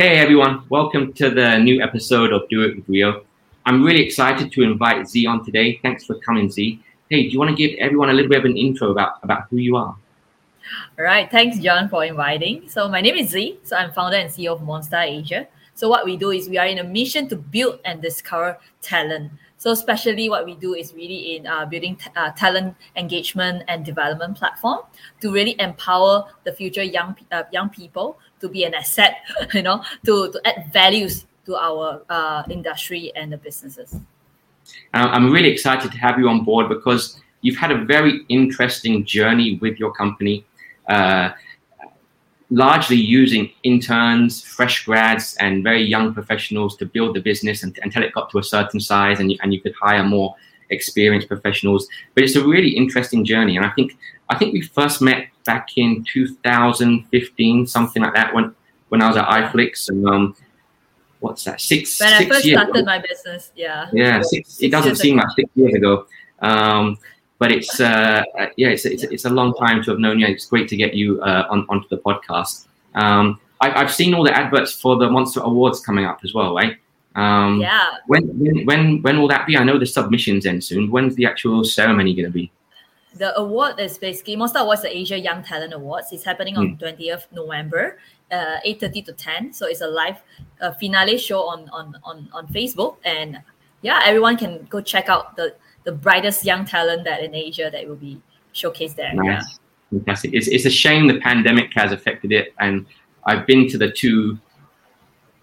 Hey everyone, welcome to the new episode of Do It with Rio. I'm really excited to invite Z on today. Thanks for coming, Z. Hey, do you want to give everyone a little bit of an intro about, about who you are? All right, thanks John for inviting. So my name is Z. So I'm founder and CEO of Monster Asia. So what we do is we are in a mission to build and discover talent. So especially what we do is really in uh, building t- uh, talent engagement and development platform to really empower the future young uh, young people to be an asset, you know, to, to add values to our uh, industry and the businesses. I'm really excited to have you on board because you've had a very interesting journey with your company, uh, largely using interns, fresh grads, and very young professionals to build the business and, until it got to a certain size and you, and you could hire more experienced professionals. But it's a really interesting journey. And I think I think we first met back in 2015, something like that, when when I was at iFlix. And um, what's that? Six. When six I first years started ago. my business, yeah. Yeah, six, Six it doesn't seem ago. like six years ago. Um, but it's uh, yeah, it's, it's it's a long time to have known you. It's great to get you uh, on onto the podcast. Um, I, I've seen all the adverts for the Monster Awards coming up as well, right? Um, Yeah. When, when when when will that be? I know the submissions end soon. When's the actual ceremony going to be? The award is basically Monster Awards, the Asia Young Talent Awards. It's happening on Hmm. 20th November, uh, 8.30 to 10. So it's a live uh, finale show on, on, on, on Facebook. And yeah, everyone can go check out the, the brightest young talent that in Asia that will be showcased there. Yeah. Nice. Fantastic. It's, it's a shame the pandemic has affected it. And I've been to the two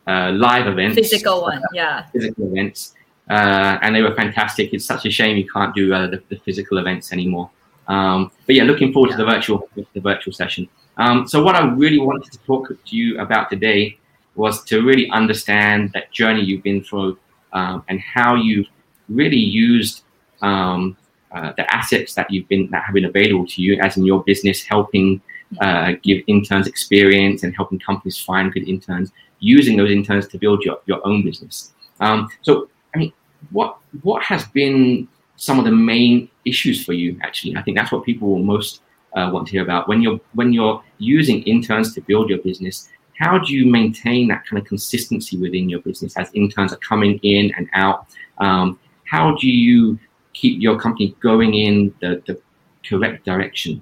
uh, live events, Physical one, yeah. physical events, uh, and they were fantastic. It's such a shame you can't do uh, the, the physical events anymore. Um, but yeah, looking forward to the virtual the virtual session. Um, so what I really wanted to talk to you about today was to really understand that journey you've been through um, and how you've really used um, uh, the assets that you've been that have been available to you as in your business, helping uh, give interns experience and helping companies find good interns, using those interns to build your, your own business. Um, so, I mean, what what has been some of the main issues for you? Actually, I think that's what people will most uh, want to hear about when you're when you're using interns to build your business. How do you maintain that kind of consistency within your business as interns are coming in and out? Um, how do you keep your company going in the, the correct direction?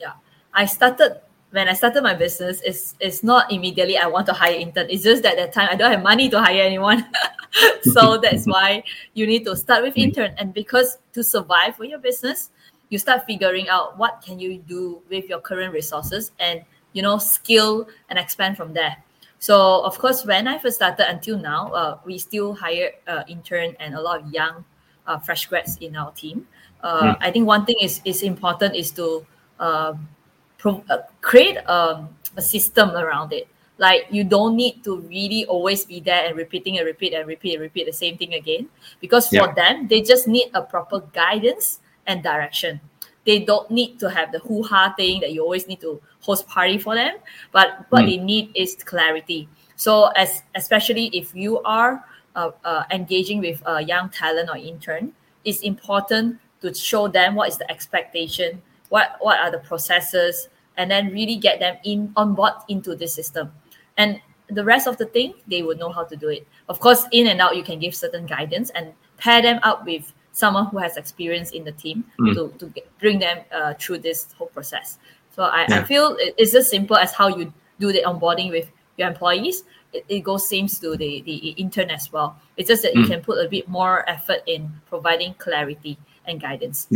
Yeah, I started when I started my business, it's it's not immediately I want to hire intern. It's just that at that time I don't have money to hire anyone. so that's why you need to start with intern. And because to survive with your business, you start figuring out what can you do with your current resources and you know skill and expand from there. So of course, when I first started until now, uh, we still hire uh, intern and a lot of young, uh, fresh grads in our team. Uh, I think one thing is is important is to um, pro- uh, create um, a system around it. Like you don't need to really always be there and repeating and repeat and repeat and repeat the same thing again. Because for Yeah. them, they just need a proper guidance and direction. They don't need to have the hoo-ha thing that you always need to host party for them. But what Mm. they need is clarity. So as especially if you are uh, uh, engaging with a young talent or intern, it's important to show them what is the expectation, what what are the processes, and then really get them in on board into this system. And the rest of the thing, they will know how to do it. Of course, in and out, you can give certain guidance and pair them up with someone who has experience in the team Mm. to, to get, bring them uh, through this whole process. So I, I feel it- it's as simple as how you do the onboarding with your employees. It, it goes same to the, the intern as well. It's just that you Mm. can put a bit more effort in providing clarity and guidance.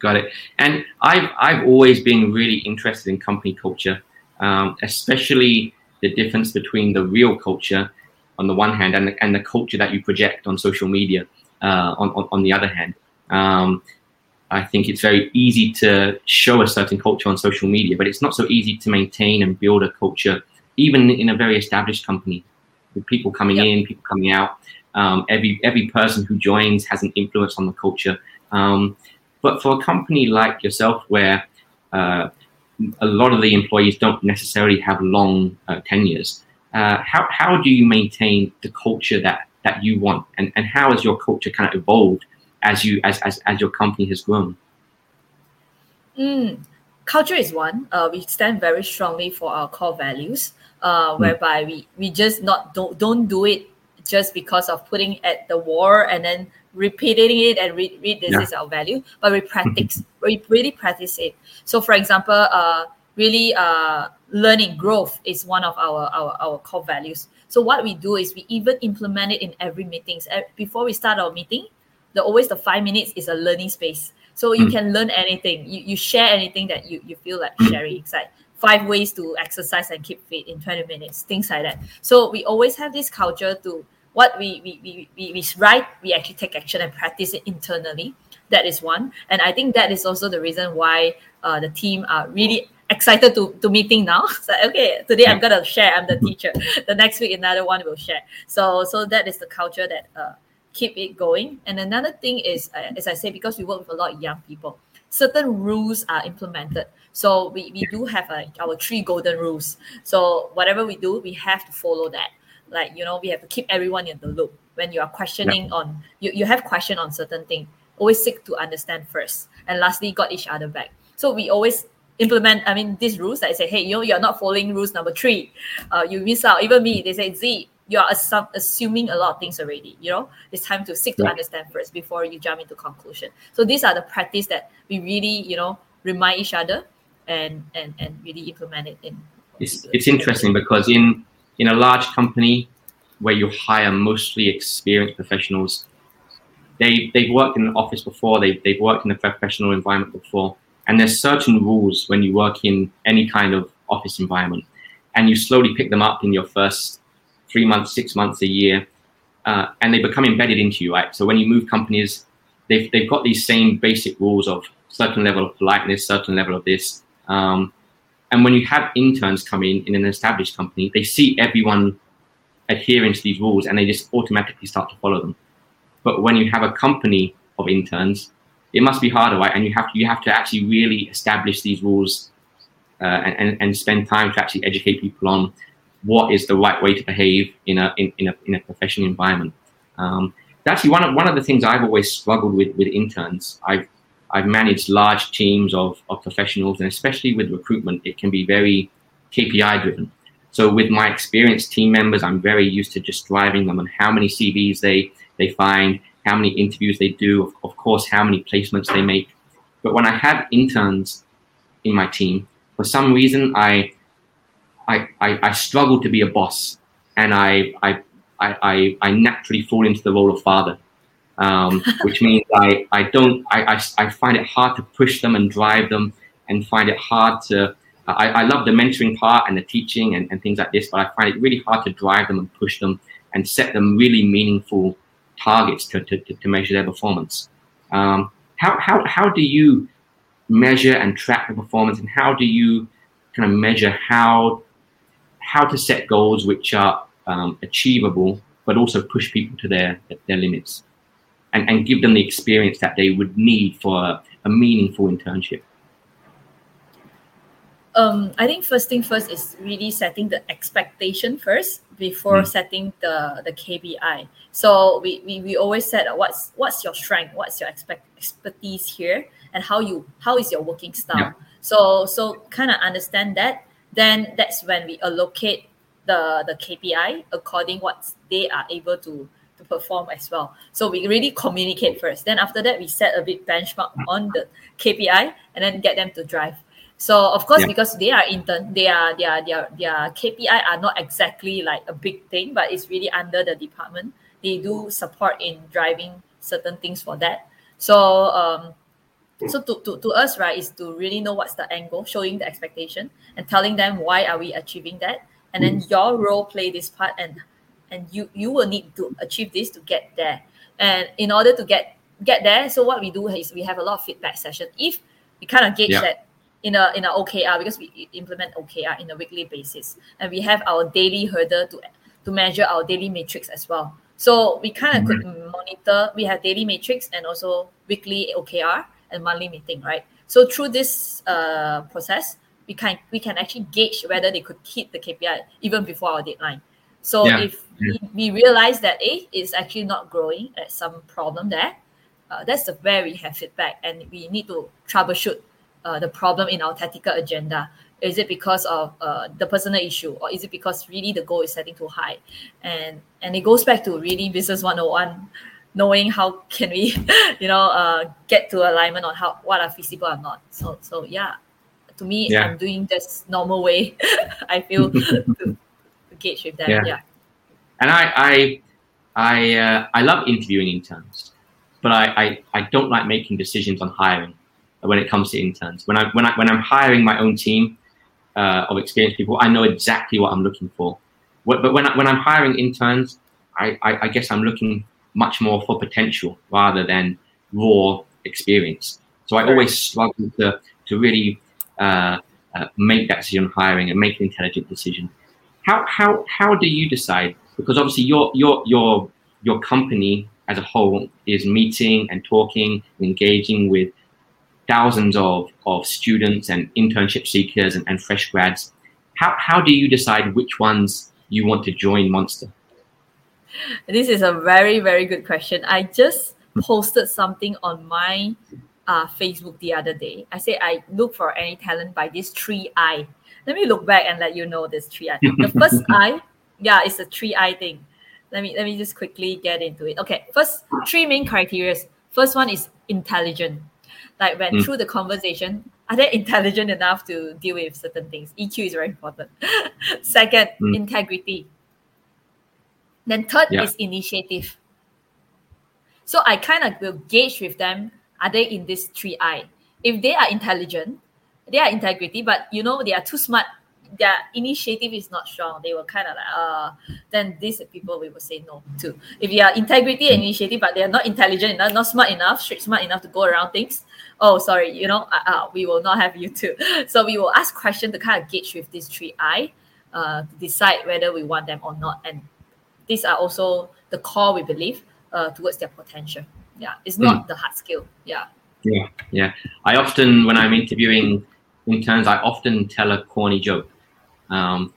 Got it. And I've I've always been really interested in company culture, um, especially the difference between the real culture on the one hand and the, and the culture that you project on social media uh, on, on on the other hand. Um, I think it's very easy to show a certain culture on social media, but it's not so easy to maintain and build a culture, even in a very established company, with people coming Yep. in, people coming out. Um, every every person who joins has an influence on the culture. Um, but for a company like yourself, where uh, a lot of the employees don't necessarily have long uh, tenures, uh, how, how do you maintain the culture that, that you want? And, and how has your culture kind of evolved as you as, as, as your company has grown? Mm. culture is one. Uh, we stand very strongly for our core values, uh, mm. whereby we we just not don't don't do it just because of putting at the war and then repeating it and read, read this yeah. is our value, but we practice we really practice it. So, for example, uh, really uh, learning growth is one of our, our our core values. So what we do is we even implement it in every meetings. Before we start our meeting, the always the five minutes is a learning space. So you mm. can learn anything. You, you share anything that you, you feel like sharing. It's like five ways to exercise and keep fit in 20 minutes, things like that. So we always have this culture to what we we, we, we, we write, we actually take action and practice it internally. That is one. And I think that is also the reason why uh, the team are really excited to, to meeting now. So okay, today I'm gonna share. I'm the teacher. The next week another one will share. So so that is the culture that uh, keep it going. And another thing is, uh, as I say, because we work with a lot of young people, certain rules are implemented. So we, we do have uh, our three golden rules. So whatever we do, we have to follow that. Like, you know, we have to keep everyone in the loop. When you are questioning yeah. on, you, you have question on certain thing, always seek to understand first. And lastly, got each other back. So we always implement, I mean, these rules that I say, hey, you know, you're not following rules number three. Uh, you miss out. Even me, they say, Z, you are assu- assuming a lot of things already. You know, it's time to seek to understand first before you jump into conclusion. So these are the practice that we really, you know, remind each other and and and really implement it in. It's it's interesting because in in a large company where you hire mostly experienced professionals, they they've worked in an office before, they they've worked in a professional environment before, and there's certain rules when you work in any kind of office environment, and you slowly pick them up in your first three months, six months, a year, uh, and they become embedded into you, right? So when you move companies, they've, they've got these same basic rules of certain level of politeness, certain level of this. Um, and when you have interns come in in an established company, they see everyone adhering to these rules and they just automatically start to follow them. But when you have a company of interns, it must be harder, right? And you have to, you have to actually really establish these rules uh, and, and, and spend time to actually educate people on what is the right way to behave in a in, in a in a professional environment. Um, actually one of one of the things I've always struggled with with interns. I've I've managed large teams of, of professionals, and especially with recruitment, it can be very KPI driven. So with my experienced team members, I'm very used to just driving them on how many CVs they they find, how many interviews they do, of, of course, how many placements they make. But when I have interns in my team, for some reason, I I, I, I struggle to be a boss and I, I, I, I naturally fall into the role of father, um, which means I, I don't, I, I, I find it hard to push them and drive them and find it hard to, I, I love the mentoring part and the teaching and, and things like this, but I find it really hard to drive them and push them and set them really meaningful targets to, to, to measure their performance. Um, how, how, how do you measure and track the performance and how do you kind of measure how how to set goals which are um, achievable, but also push people to their their limits, and, and give them the experience that they would need for a, a meaningful internship. Um, I think first thing first is really setting the expectation first before mm. setting the the KPI. So we, we, we always said what's what's your strength, what's your expect expertise here, and how you how is your working style. Yeah. So so kind of understand that then that's when we allocate the the KPI according what they are able to to perform as well. So we really communicate first. Then after that, we set a big benchmark on the KPI and then get them to drive. So of course, yeah. because they are intern, they are their their their KPI are not exactly like a big thing, but it's really under the department. They do support in driving certain things for that. So um, so to, to, to us right is to really know what's the angle showing the expectation and telling them why are we achieving that and then your role play this part and and you you will need to achieve this to get there and in order to get get there so what we do is we have a lot of feedback session if we kind of gauge yeah. that in a in a OKR because we implement OKR in a weekly basis and we have our daily hurdle to to measure our daily metrics as well so we kind of mm-hmm. could monitor we have daily metrics and also weekly OKR and monthly meeting, right? So through this uh, process, we can we can actually gauge whether they could hit the KPI even before our deadline. So yeah. if. We, we realize that A is actually not growing, at some problem there, uh, that's the where we have feedback and we need to troubleshoot uh, the problem in our tactical agenda? Is it because of uh, the personal issue, or is it because really the goal is setting too high? And and it goes back to really business 101, knowing how can we, you know, uh, get to alignment on how what are feasible or not. So so yeah, to me, Yeah. I'm doing this normal way. I feel to, to gauge with them. Yeah. yeah. and I I I, uh, I love interviewing interns, but I, I, I don't like making decisions on hiring when it comes to interns. When I when I when I'm hiring my own team uh, of experienced people, I know exactly what I'm looking for. What, but when I, when I'm hiring interns, I, I, I guess I'm looking much more for potential rather than raw experience. So I always struggle to to really uh, uh, make that decision on hiring and make an intelligent decision. How how how do you decide? Because obviously your your your your company as a whole is meeting and talking and engaging with thousands of, of students and internship seekers and, and fresh grads. How how do you decide which ones you want to join Monster? This is a very, very good question. I just posted something on my uh, Facebook the other day. I say I look for any talent by this three I. Let me look back and let you know this three I. The first I, yeah, it's a three I thing. Let me let me just quickly get into it. Okay, first three main criteria. First one is intelligent. Like when Mm. through the conversation, are they intelligent enough to deal with certain things? EQ is very important. Second, Mm. integrity. Then third Yeah. is initiative. So I kind of will gauge with them, are they in this three I? If they are intelligent, they are integrity, but you know, they are too smart, their initiative is not strong. They will kind of like, uh, then these people we will say no to. If you are integrity and initiative, but they are not intelligent enough, not smart enough, street smart enough to go around things, oh, sorry, you know, uh, uh, we will not have you too. So we will ask questions to kind of gauge with these three I, uh, to decide whether we want them or not. And these are also the core we believe uh, towards their potential. Yeah, it's not the hard skill. Yeah. Yeah, yeah. I often, when I'm interviewing interns, I often tell a corny joke, um,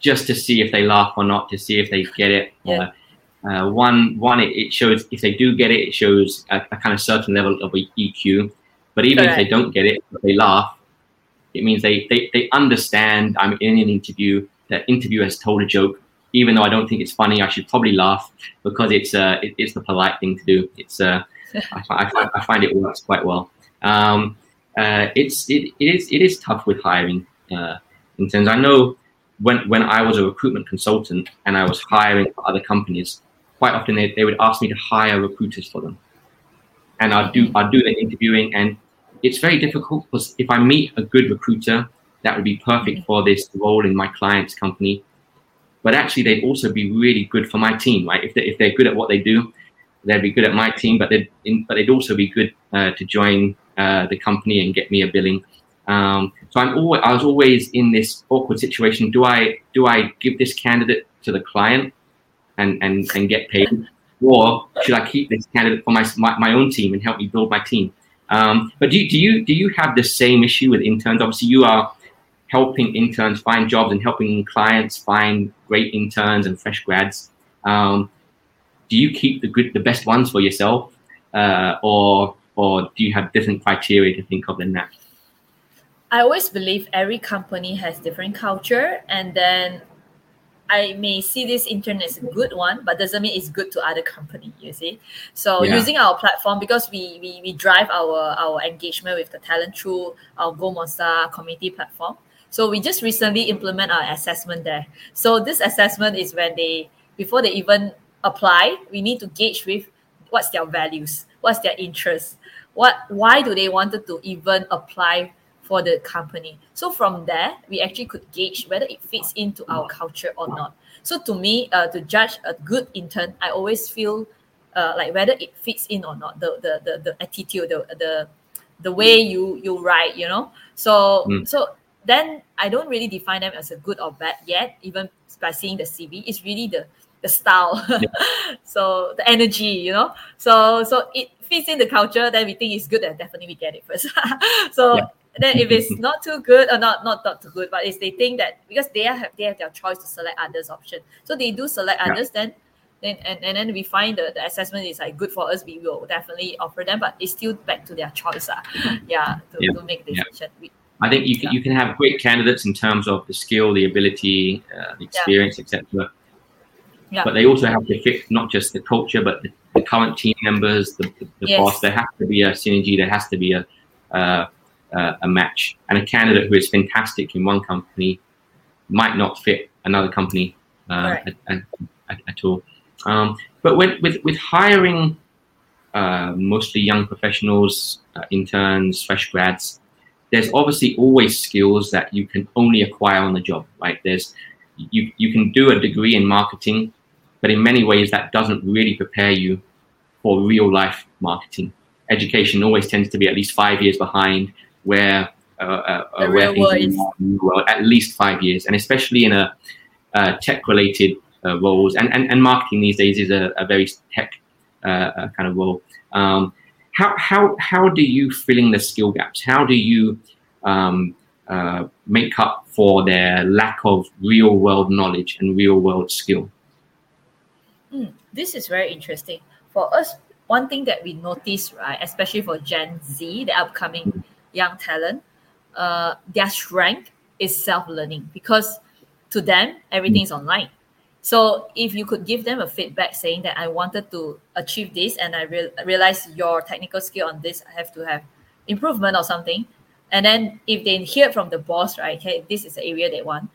just to see if they laugh or not, to see if they get it. Yeah. Uh, uh, one, one, it, it shows if they do get it, it shows a, a kind of certain level of EQ. But even if they don't get it, they laugh, it means they, they, they understand I'm in an interview. The interviewer has told a joke, even though I don't think it's funny. I should probably laugh because it's uh, it, it's the polite thing to do. It's uh, I, I, find, I find it works quite well. Um, uh, it's it, it is it is tough with hiring uh, interns. I know when when I was a recruitment consultant and I was hiring for other companies, quite often they, they would ask me to hire recruiters for them, and I'd do I'd do the interviewing, and it's very difficult because if I meet a good recruiter, that would be perfect for this role in my client's company. But actually, they'd also be really good for my team, right? If they if they're good at what they do, they'd be good at my team, but they'd in, but they'd also be good uh, to join uh, the company and get me a billing. Um, so I'm always I was always in this awkward situation. Do I do I give this candidate to the client and and, and get paid, or should I keep this candidate for my my, my own team and help me build my team? Um, but do, do you do you have the same issue with interns? Obviously, you are helping interns find jobs and helping clients find great interns and fresh grads. Um, do you keep the good, the best ones for yourself, uh, or or do you have different criteria to think of than that? I always believe every company has different culture, and then I may see this intern as a good one, but doesn't mean it's good to other company. You see, so Yeah. using our platform because we, we we drive our our engagement with the talent through our Go Monster community platform. So we just recently implement our assessment there. So this assessment is when they before they even apply, we need to gauge with what's their values, what's their interest what why do they wanted to even apply for the company. So from there, we actually could gauge whether it fits into our culture or not. So to me, uh, to judge a good intern, I always feel uh, like whether it fits in or not. The the the, the attitude, the the the way you you write, you know. So Mm. so then I don't really define them as a good or bad yet. Even by seeing the CV, it's really the the style, so the energy, you know. So so it fits in the culture. Then we think it's good. Then definitely we get it first. so Yeah. then if it's not too good or not not not too good, but if they think that because they have they have their choice to select others option, so they do select Yeah. others, then then and, and then we find the, the assessment is like good for us, we will definitely offer them, but it's still back to their choice. Uh, yeah, to, Yeah. to make decision. We- I think you can, Yeah. you can have great candidates in terms of the skill, the ability, uh, the experience, etc. Yeah. But they also have to fit not just the culture, but the, the current team members, the, the, the Yes. boss. There has to be a synergy. There has to be a uh, uh, a match. And a candidate who is fantastic in one company might not fit another company uh, at, at, at, at all. Um, but when, with with hiring uh, mostly young professionals, uh, interns, fresh grads, there's obviously always skills that you can only acquire on the job, right? There's you you can do a degree in marketing, but in many ways that doesn't really prepare you for real life marketing. Education always tends to be at least five years behind where uh, uh, where things are more real world, at least five years, and especially in a uh, tech related uh, roles and, and and marketing these days is a, a very tech uh, uh, kind of role. Um, how how how do you fill in the skill gaps? How do you um, uh, make up for their lack of real world knowledge and real world skill? Mm, this is very interesting. For us, one thing that we notice, right, especially for Gen Z, the upcoming young talent, uh, their strength is self-learning because to them everything is online. So if you could give them a feedback saying that I wanted to achieve this and I real realize your technical skill on this, I have to have improvement or something. And then if they hear from the boss, right, hey, this is the area they want,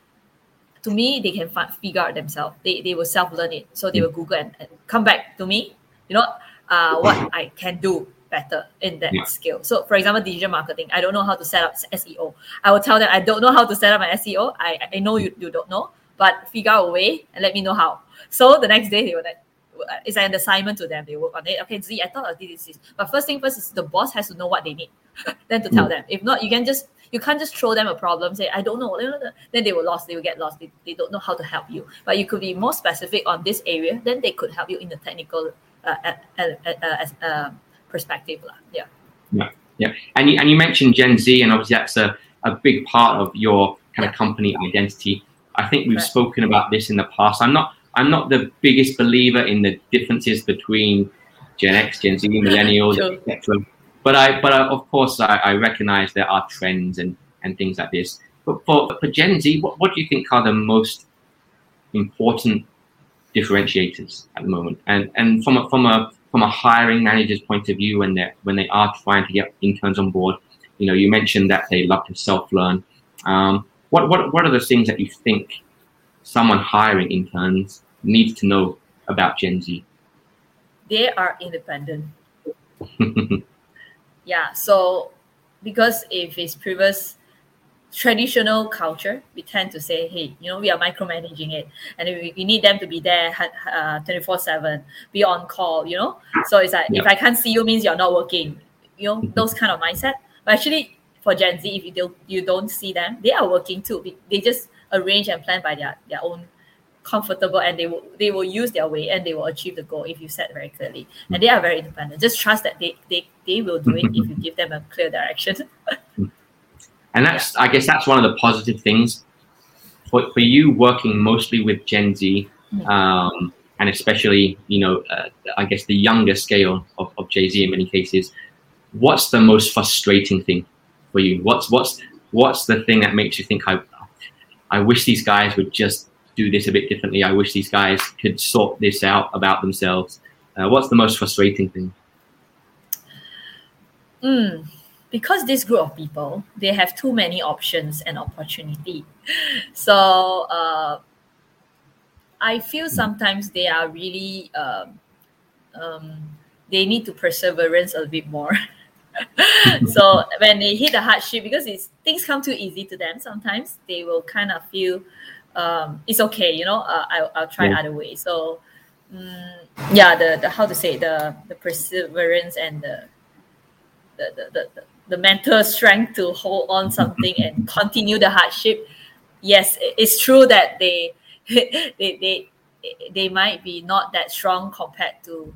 to me, they can fi- figure out themselves. They, they will self learn it. So they mm. will Google and, and come back to me, you know, uh, what mm. I can do better in that Yeah. skill. So, for example, digital marketing, I don't know how to set up SEO. I will tell them I don't know how to set up my SEO. I, I know you, you don't know, but figure out a way and let me know how. So the next day they will like, it's an assignment to them. They work on it. Okay, Z, I thought I did this, this. But first thing first is the boss has to know what they need, then to tell mm. them. If not, you can just you can't just throw them a problem. Say I don't know. Then they will lost. They will get lost. They, they don't know how to help you. But you could be more specific on this area. Then they could help you in the technical uh, uh, uh, uh, uh, perspective. lah. Yeah. Yeah, and you, and you mentioned Gen Z, and obviously that's a, a big part of your kind of company identity. I think we've Correct. spoken about this in the past. I'm not I'm not the biggest believer in the differences between Gen X, Gen Z, millennials, Sure. etc. But I but I, of course I, I recognize there are trends and, and things like this. But for, for Gen Z, what, what do you think are the most important differentiators at the moment? And and from a from a from a hiring manager's point of view, when they when they are trying to get interns on board, you know, you mentioned that they love to self learn. Um, what what what are the things that you think someone hiring interns needs to know about Gen Z? They are independent. Yeah. So because if it's previous traditional culture, we tend to say, hey, you know, we are micromanaging it, and we, we need them to be there uh, twenty four seven, be on call. You know, so it's like if I can't see you means you're not working. You know, mm-hmm. those kind of mindset. But actually, for Gen Z, if you don't you don't see them, they are working too. They just arrange and plan by their their own comfortable and they will they will use their way and they will achieve the goal if you set very clearly and they are very independent just trust that they they, they will do it if you give them a clear direction And that's, I guess, that's one of the positive things for, for you working mostly with Gen Z, Mm. um, and especially, you know, uh, I guess the younger scale of, of Gen Z in many cases. What's the most frustrating thing for you? What's what's what's the thing that makes you think I, I wish these guys would just do this a bit differently. I wish these guys could sort this out about themselves. Uh, what's the most frustrating thing? Mm, because this group of people they have too many options and opportunity so uh, i feel sometimes they are really um, um, they need to perseverance a bit more so when they hit the hardship because it's things come too easy to them sometimes they will kind of feel um, it's okay you know uh, I'll, I'll try Yeah. other way so mm, yeah the, the how to say the the perseverance and the the, the, the, the, the mental strength to hold on something and continue the hardship yes it's true that they they they they might be not that strong compared to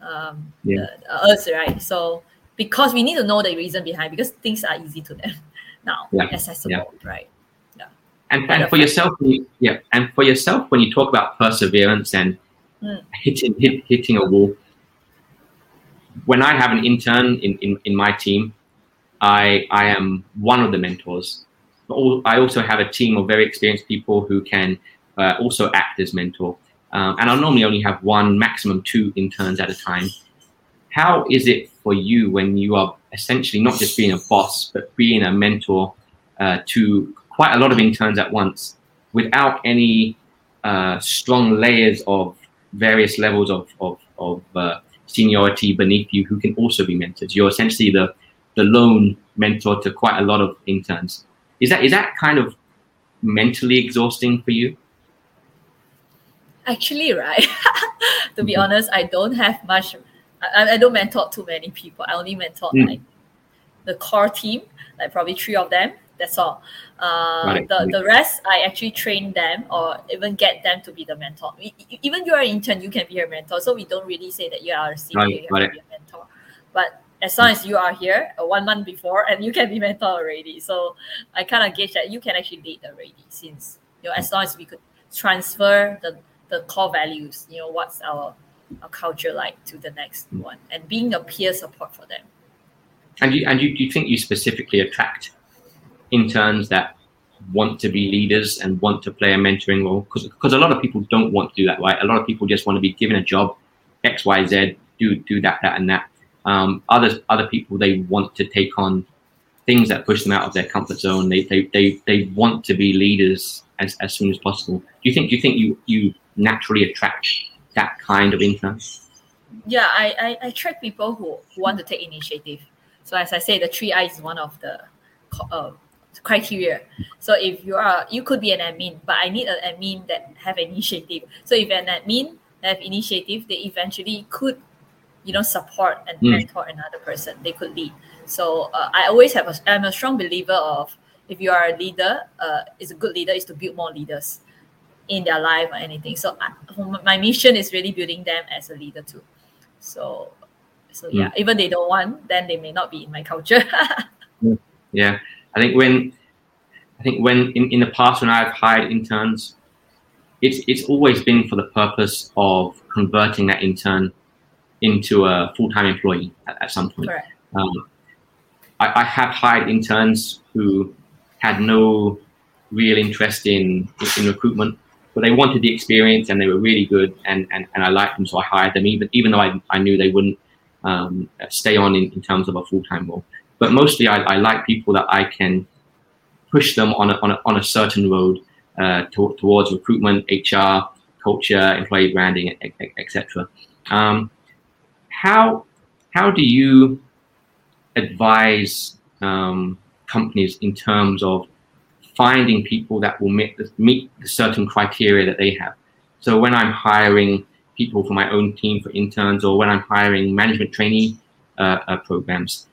um Yeah. the, us right so because we need to know the reason behind because things are easy to them now Yeah. accessible right And, and for yourself, when you, yeah, and for yourself, when you talk about perseverance and mm. hitting hit, hitting a wall. When I have an intern in, in, in my team, I I am one of the mentors. But all, I also have a team of very experienced people who can uh, also act as mentor. Um, and I'll normally only have one, maximum two interns at a time. How is it for you when you are essentially not just being a boss, but being a mentor uh, to quite a lot of interns at once without any uh, strong layers of various levels of, of, of uh, seniority beneath you who can also be mentors? You're essentially the, the lone mentor to quite a lot of interns. Is that, is that kind of mentally exhausting for you? Actually, right, to be mm-hmm. honest, I don't have much I, I don't mentor too many people. I only mentor mm. like the core team, like probably three of them. That's all. Uh, right. the, the rest, I actually train them or even get them to be the mentor. We, even you're an intern, you can be a mentor. So we don't really say that you are a senior, right. you have right. to be a mentor. But as long as you are here uh, one month before and you can be mentor already. So I kind of gauge that you can actually lead already since, you know, as long as we could transfer the, the core values, you know, what's our a culture like to the next mm. one and being a peer support for them. And you and you, do you think you specifically attract interns that want to be leaders and want to play a mentoring role? Because a lot of people don't want to do that, right? A lot of people just want to be given a job, X, Y, Z, do do that, that, and that. Um, others, other people, they want to take on things that push them out of their comfort zone. They they they, they want to be leaders as, as soon as possible. Do you think do you think you you naturally attract that kind of influence? Yeah, I, I, I track people who, who want to take initiative. So as I say, the three i is one of the uh, criteria. So if you are, you could be an admin, but I need an admin that have initiative. So if an admin have initiative, they eventually could, you know, support and mm. mentor another person. They could lead. So uh, I always have a, I'm a strong believer of if you are a leader, uh, is a good leader is to build more leaders in their life or anything. So I, my mission is really building them as a leader too. So, so yeah, mm. even they don't want, then they may not be in my culture. yeah, I think when I think when in, in the past when I've hired interns, it's it's always been for the purpose of converting that intern into a full time employee at, at, some point. Um, I, I have hired interns who had no real interest in in recruitment but they wanted the experience and they were really good and, and, and I liked them, so I hired them, even even though I, I knew they wouldn't um, stay on in, in terms of a full time role. But mostly, I, I like people that I can push them on a, on a, on a certain road uh, to, towards recruitment, HR, culture, employee branding, etc. Um, how how do you advise um, companies in terms of finding people that will meet the, meet the certain criteria that they have. So when I'm hiring people for my own team for interns, or when I'm hiring management trainee uh, uh, programs,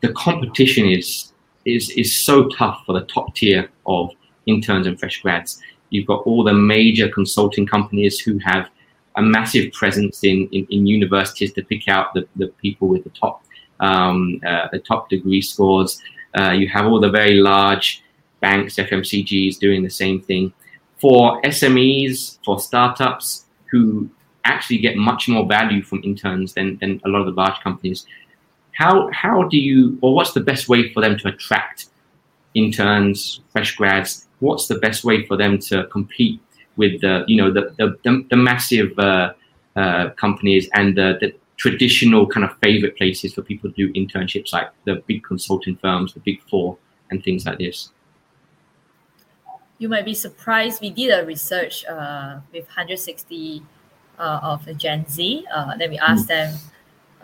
the competition is is is so tough for the top tier of interns and fresh grads. You've got all the major consulting companies who have a massive presence in, in, in universities to pick out the, the people with the top um, uh, the top degree scores. Uh, you have all the very large banks, FMCGs doing the same thing. For SMEs, for startups who actually get much more value from interns than, than a lot of the large companies, how, how do you, or what's the best way for them to attract interns, fresh grads? What's the best way for them to compete with the, you know, the, the, the, the massive uh, uh, companies and the, the traditional kind of favorite places for people to do internships like the big consulting firms, the big four, and things like this? you might be surprised. We did a research uh, with 160 uh, of Gen Z. Uh, then we asked mm. them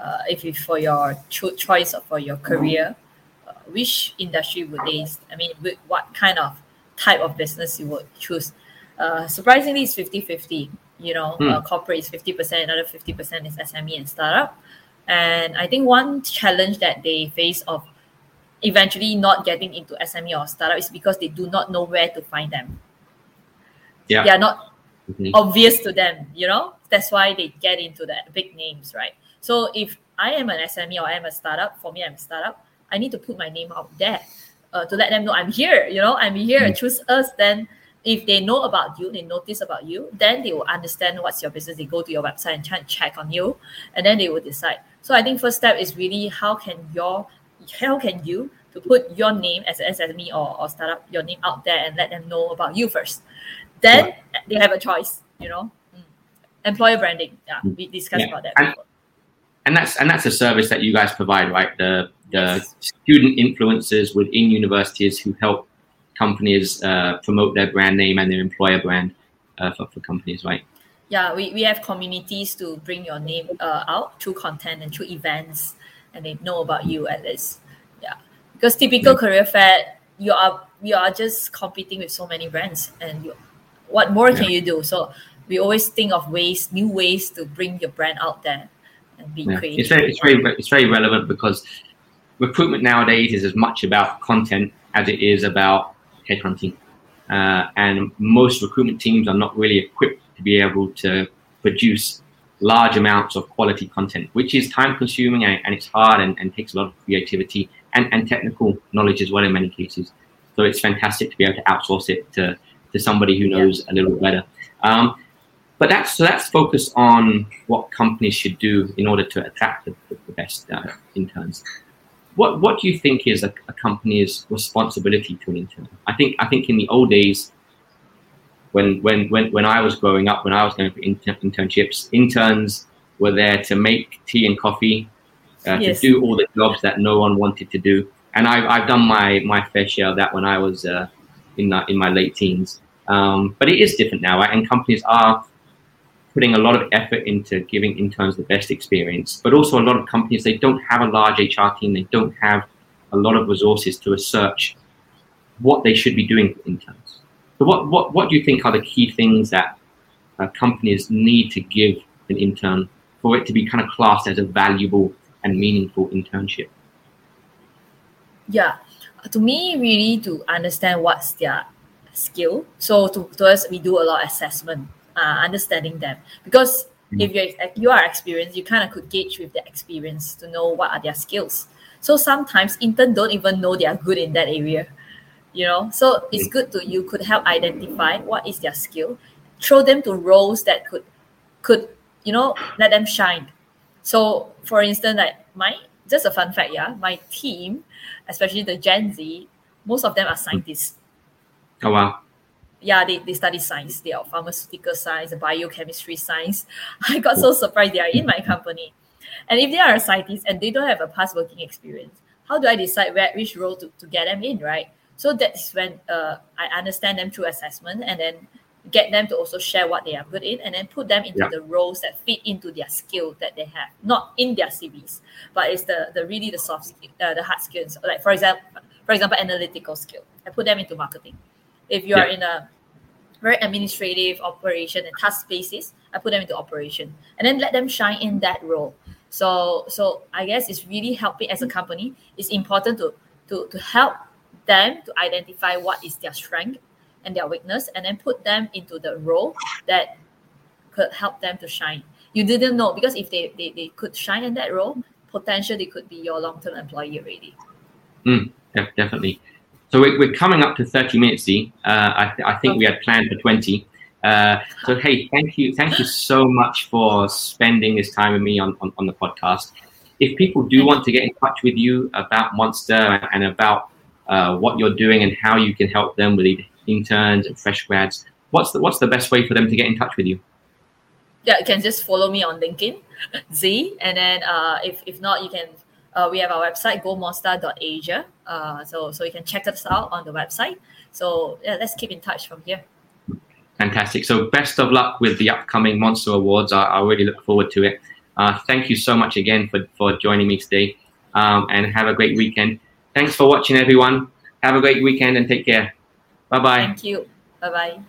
uh, if you, for your cho- choice for your career, uh, which industry would they? I mean, with what kind of type of business you would choose? Uh, surprisingly, it's 50-50. You know, mm. corporate is 50%, another 50% is SME and startup. And I think one challenge that they face of eventually not getting into SME or startup is because they do not know where to find them. Yeah. They are not mm-hmm. obvious to them, you know? That's why they get into the big names, right? So if I am an SME or I am a startup, for me, I'm a startup, I need to put my name out there uh, to let them know I'm here, you know, I'm here, mm-hmm. choose us, then if they know about you, they notice about you, then they will understand what's your business. They go to your website and try and check on you, and then they will decide. So I think first step is really how can your how can you to put your name as an SME or, or startup, your name out there and let them know about you first. Then they have a choice, you know. Mm. Employer branding. Yeah, mm. we discussed yeah. about that. And, and, that's and that's a service that you guys provide, right? The the student influencers within universities who help companies uh, promote their brand name and their employer brand uh, for, for companies, right? Yeah, we, we have communities to bring your name uh, out through content and through events, and they know about you at least. Yeah, because typical yeah. career fair, you are you are just competing with so many brands, and you, what more yeah. can you do? So we always think of ways, new ways to bring your brand out there and be yeah. creative. It's very, it's very, it's very relevant because recruitment nowadays is as much about content as it is about headhunting. Uh, and most recruitment teams are not really equipped to be able to produce large amounts of quality content, which is time consuming and, and it's hard and, and, takes a lot of creativity and, and technical knowledge as well in many cases. So it's fantastic to be able to outsource it to, to somebody who knows yeah. a little bit better. Um, but that's so that's focused on what companies should do in order to attract the, the best uh, interns what what do you think is a, a, company's responsibility to an intern? I think I think in the old days, when when when when I was growing up, when I was going for inter- internships, interns were there to make tea and coffee, uh, yes. to do all the jobs that no one wanted to do. And I've I've done my my fair share of that when I was uh, in the, in my late teens. Um, but it is different now, right? and companies are putting a lot of effort into giving interns the best experience, but also a lot of companies they don't have a large HR team, they don't have a lot of resources to research what they should be doing for interns. So, what what what do you think are the key things that uh, companies need to give an intern for it to be kind of classed as a valuable and meaningful internship? Yeah, to me, really to understand what's their skill. So to, to us, we do a lot of assessment uh, understanding them. Because mm. if you're you are experienced you kind of could gauge with the experience to know what are their skills. So sometimes interns don't even know they are good in that area you know? So it's mm. good to you could help identify what is their skill throw them to roles that could could you know let them shine. So for instance like my just a fun fact yeah my team especially the gen z most of them are scientists. Oh wow yeah, they, they study science. They are pharmaceutical science, biochemistry science. I got so surprised they are in my company. And if they are a scientist and they don't have a past working experience, how do I decide where which role to, to get them in, right? So that's when uh, I understand them through assessment and then get them to also share what they are good in and then put them into yeah. the roles that fit into their skill that they have, not in their CVs, but it's the, the really the soft skill, uh, the hard skills. Like for example, for example, analytical skill. I put them into marketing if you are yeah. in a very administrative operation and task basis, I put them into operation and then let them shine in that role. So so I guess it's really helping as a company. It's important to to to help them to identify what is their strength and their weakness and then put them into the role that could help them to shine. You didn't know because if they, they, they could shine in that role, potentially they could be your long-term employee already. Mm, definitely. So we're, we're coming up to 30 minutes, Z. Uh, I, th- I think we had planned for 20. Uh, so hey, thank you, thank you so much for spending this time with me on, on, on the podcast. If people do want to get in touch with you about Monster and about uh, what you're doing and how you can help them with interns and fresh grads, what's the what's the best way for them to get in touch with you? Yeah, you can just follow me on LinkedIn, Z, and then uh, if if not, you can uh, we have our website gomonster.asia uh, so so you can check us out on the website. So yeah let's keep in touch from here. Fantastic. So best of luck with the upcoming monster awards. I, I really look forward to it. Uh, thank you so much again for, for joining me today. Um, and have a great weekend. Thanks for watching everyone. Have a great weekend and take care. Bye bye thank you. Bye bye